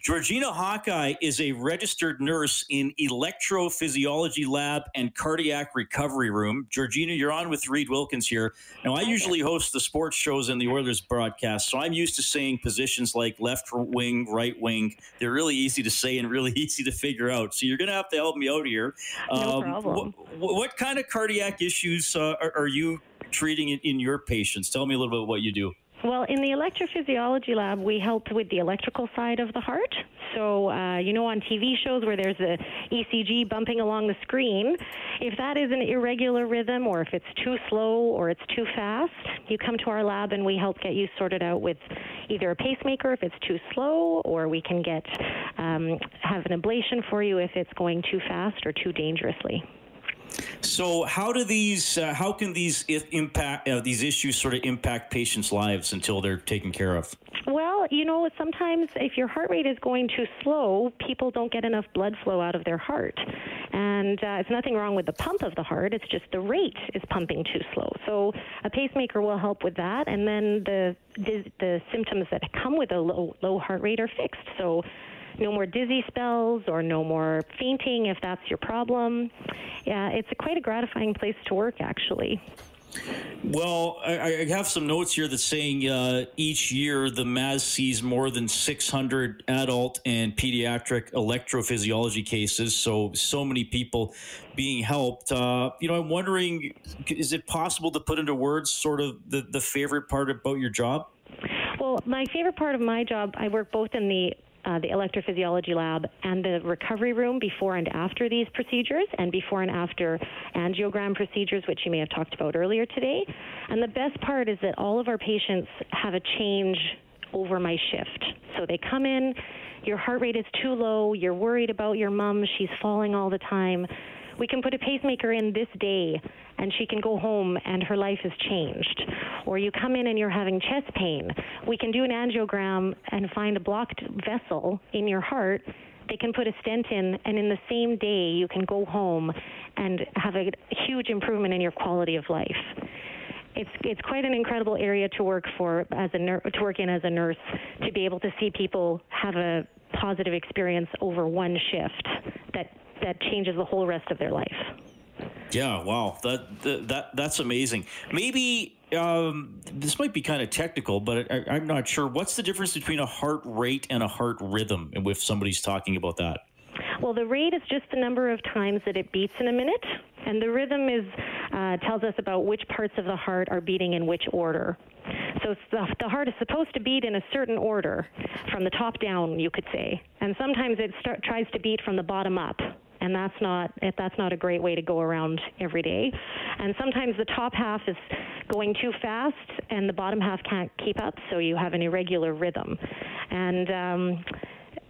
Georgina Hawkeye is a registered nurse in electrophysiology lab and cardiac recovery room. Georgina, you're on with Reid Wilkins here. Now, I usually host the sports shows and the Oilers broadcast, so I'm used to saying positions like left wing, right wing. They're really easy to say and really easy to figure out. So you're going to have to help me out here. No um, problem. What, what, kind of cardiac issues uh, are, are, you treating in, in your patients? Tell me a little bit about what you do. Well, in the electrophysiology lab, we help with the electrical side of the heart. So, uh, you know, on TV shows where there's a ECG bumping along the screen, if that is an irregular rhythm or if it's too slow or it's too fast, you come to our lab and we help get you sorted out with either a pacemaker if it's too slow, or we can get um, have an ablation for you if it's going too fast or too dangerously. So, how do these? Uh, how can these impact uh, these issues sort of impact patients' lives until they're taken care of? Well, you know, sometimes if your heart rate is going too slow, people don't get enough blood flow out of their heart, and uh, it's nothing wrong with the pump of the heart. It's just the rate is pumping too slow. So, a pacemaker will help with that, and then the the, the symptoms that come with a low low heart rate are fixed. So no more dizzy spells or no more fainting if that's your problem. Yeah, it's a quite a gratifying place to work, actually. Well, I, I, have some notes here that's saying uh, each year the Maz sees more than 600 adult and pediatric electrophysiology cases. So, so many people being helped. Uh, you know, I'm wondering, is it possible to put into words sort of the, the favorite part about your job? Well, my favorite part of my job, I work both in the uh, the electrophysiology lab and the recovery room before and after these procedures and before and after angiogram procedures, which you may have talked about earlier today. And the best part is that all of our patients have a change over my shift. So they come in, your heart rate is too low, you're worried about your mom, she's falling all the time. We can put a pacemaker in this day and she can go home and her life has changed. Or you come in and you're having chest pain. We can do an angiogram and find a blocked vessel in your heart. They can put a stent in, and in the same day, you can go home and have a huge improvement in your quality of life it's it's quite an incredible area to work for as a ner- to work in as a nurse to be able to see people have a positive experience over one shift that that changes the whole rest of their life. Yeah, wow, that that, that that's amazing. Maybe um, this might be kind of technical, but I, am not sure. What's the difference between a heart rate and a heart rhythm? And if somebody's talking about that, well, the rate is just the number of times that it beats in a minute, and the rhythm is uh, tells us about which parts of the heart are beating in which order. So the, the heart is supposed to beat in a certain order, from the top down, you could say, and sometimes it start, tries to beat from the bottom up and that's not that's not a great way to go around every day. And sometimes the top half is going too fast, and the bottom half can't keep up, so you have an irregular rhythm. And um,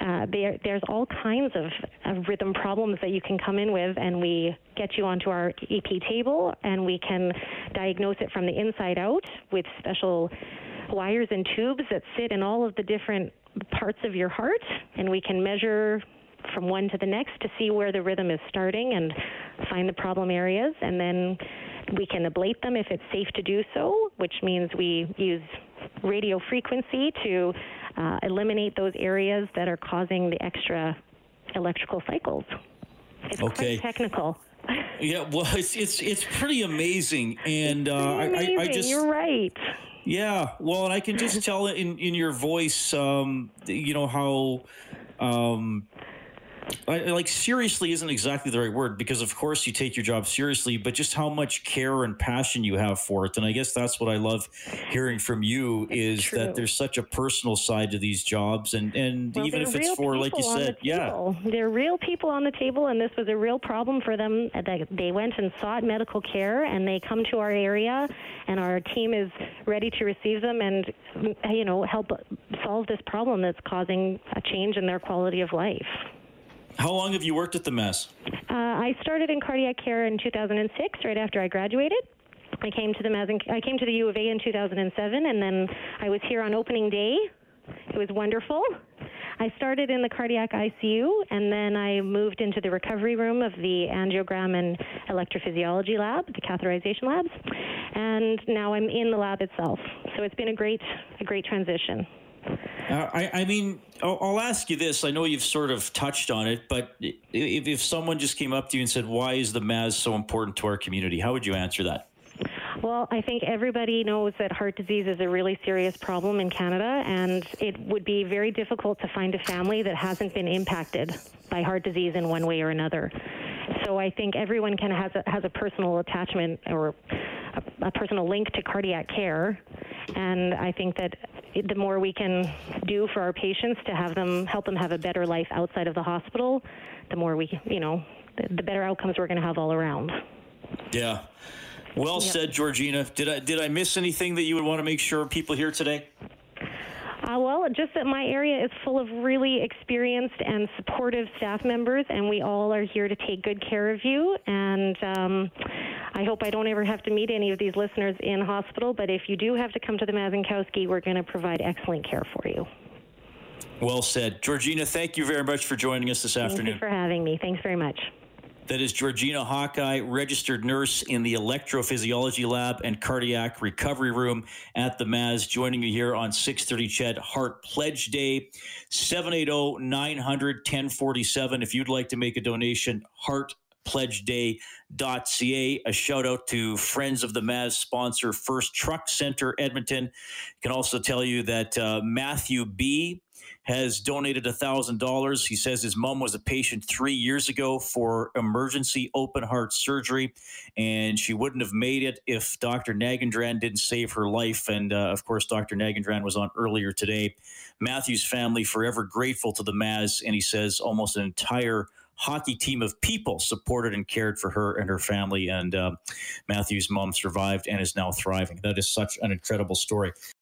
uh, there, there's all kinds of, of, rhythm problems that you can come in with, and we get you onto our EP table, and we can diagnose it from the inside out with special wires and tubes that sit in all of the different parts of your heart, and we can measure from one to the next to see where the rhythm is starting and find the problem areas, and then we can ablate them if it's safe to do so, which means we use radio frequency to uh, eliminate those areas that are causing the extra electrical cycles. It's okay. quite technical. Yeah, well, it's it's it's pretty amazing, and uh, amazing. I, I, just you're right. Yeah, well, and I can just tell in in your voice, um, you know how um, like seriously isn't exactly the right word because of course you take your job seriously but just how much care and passion you have for it. And i guess that's what i love hearing from you is true. that there's such a personal side to these jobs. And and well, even if it's for like you said yeah. they're real people on the table and this was a real problem for them they went and sought medical care and they come to our area and our team is ready to receive them and you know help solve this problem that's causing a change in their quality of life how long have you worked at the Maz? Uh, I started in cardiac care in 2006, right after I graduated. I came to the Maz. I came to the U of A in 2007, and then I was here on opening day. It was wonderful. I started in the cardiac ICU, and then I moved into the recovery room of the angiogram and electrophysiology lab, the catheterization labs. and now I'm in the lab itself. So it's been a great, a great transition. Uh, I, I, mean, I'll, I'll, ask you this. I know you've sort of touched on it, but if, if someone just came up to you and said, "Why is the Maz so important to our community?" How would you answer that? Well, I think everybody knows that heart disease is a really serious problem in Canada, and it would be very difficult to find a family that hasn't been impacted by heart disease in one way or another. So I think everyone can has a, has a personal attachment or a, a personal link to cardiac care, and I think that the more we can do for our patients to have them help them have a better life outside of the hospital, the more we, you know, the, the better outcomes we're going to have all around. Yeah. Well yep. said, Georgina. Did I did I miss anything that you would want to make sure people hear today? Uh, well, just that my area is full of really experienced and supportive staff members, and we all are here to take good care of you. And um, I hope I don't ever have to meet any of these listeners in hospital, but if you do have to come to the Mazankowski, we're going to provide excellent care for you. Well said. Georgina, thank you very much for joining us this thank afternoon. Thank you for having me. Thanks very much. That is Georgina Hawkeye, registered nurse in the electrophysiology lab and cardiac recovery room at the Maz, joining you here on 630 CHED Heart Pledge Day, 780-900-1047. If you'd like to make a donation, heartpledgeday.ca. A shout out to friends of the Maz sponsor, First Truck Center Edmonton. I can also tell you that uh, Matthew B has donated $1,000. He says his mom was a patient three years ago for emergency open heart surgery, and she wouldn't have made it if Dr. Nagendran didn't save her life. And uh, of course, Dr. Nagendran was on earlier today. Matthew's family forever grateful to the Maz, and he says almost an entire hockey team of people supported and cared for her and her family. And uh, Matthew's mom survived and is now thriving. That is such an incredible story.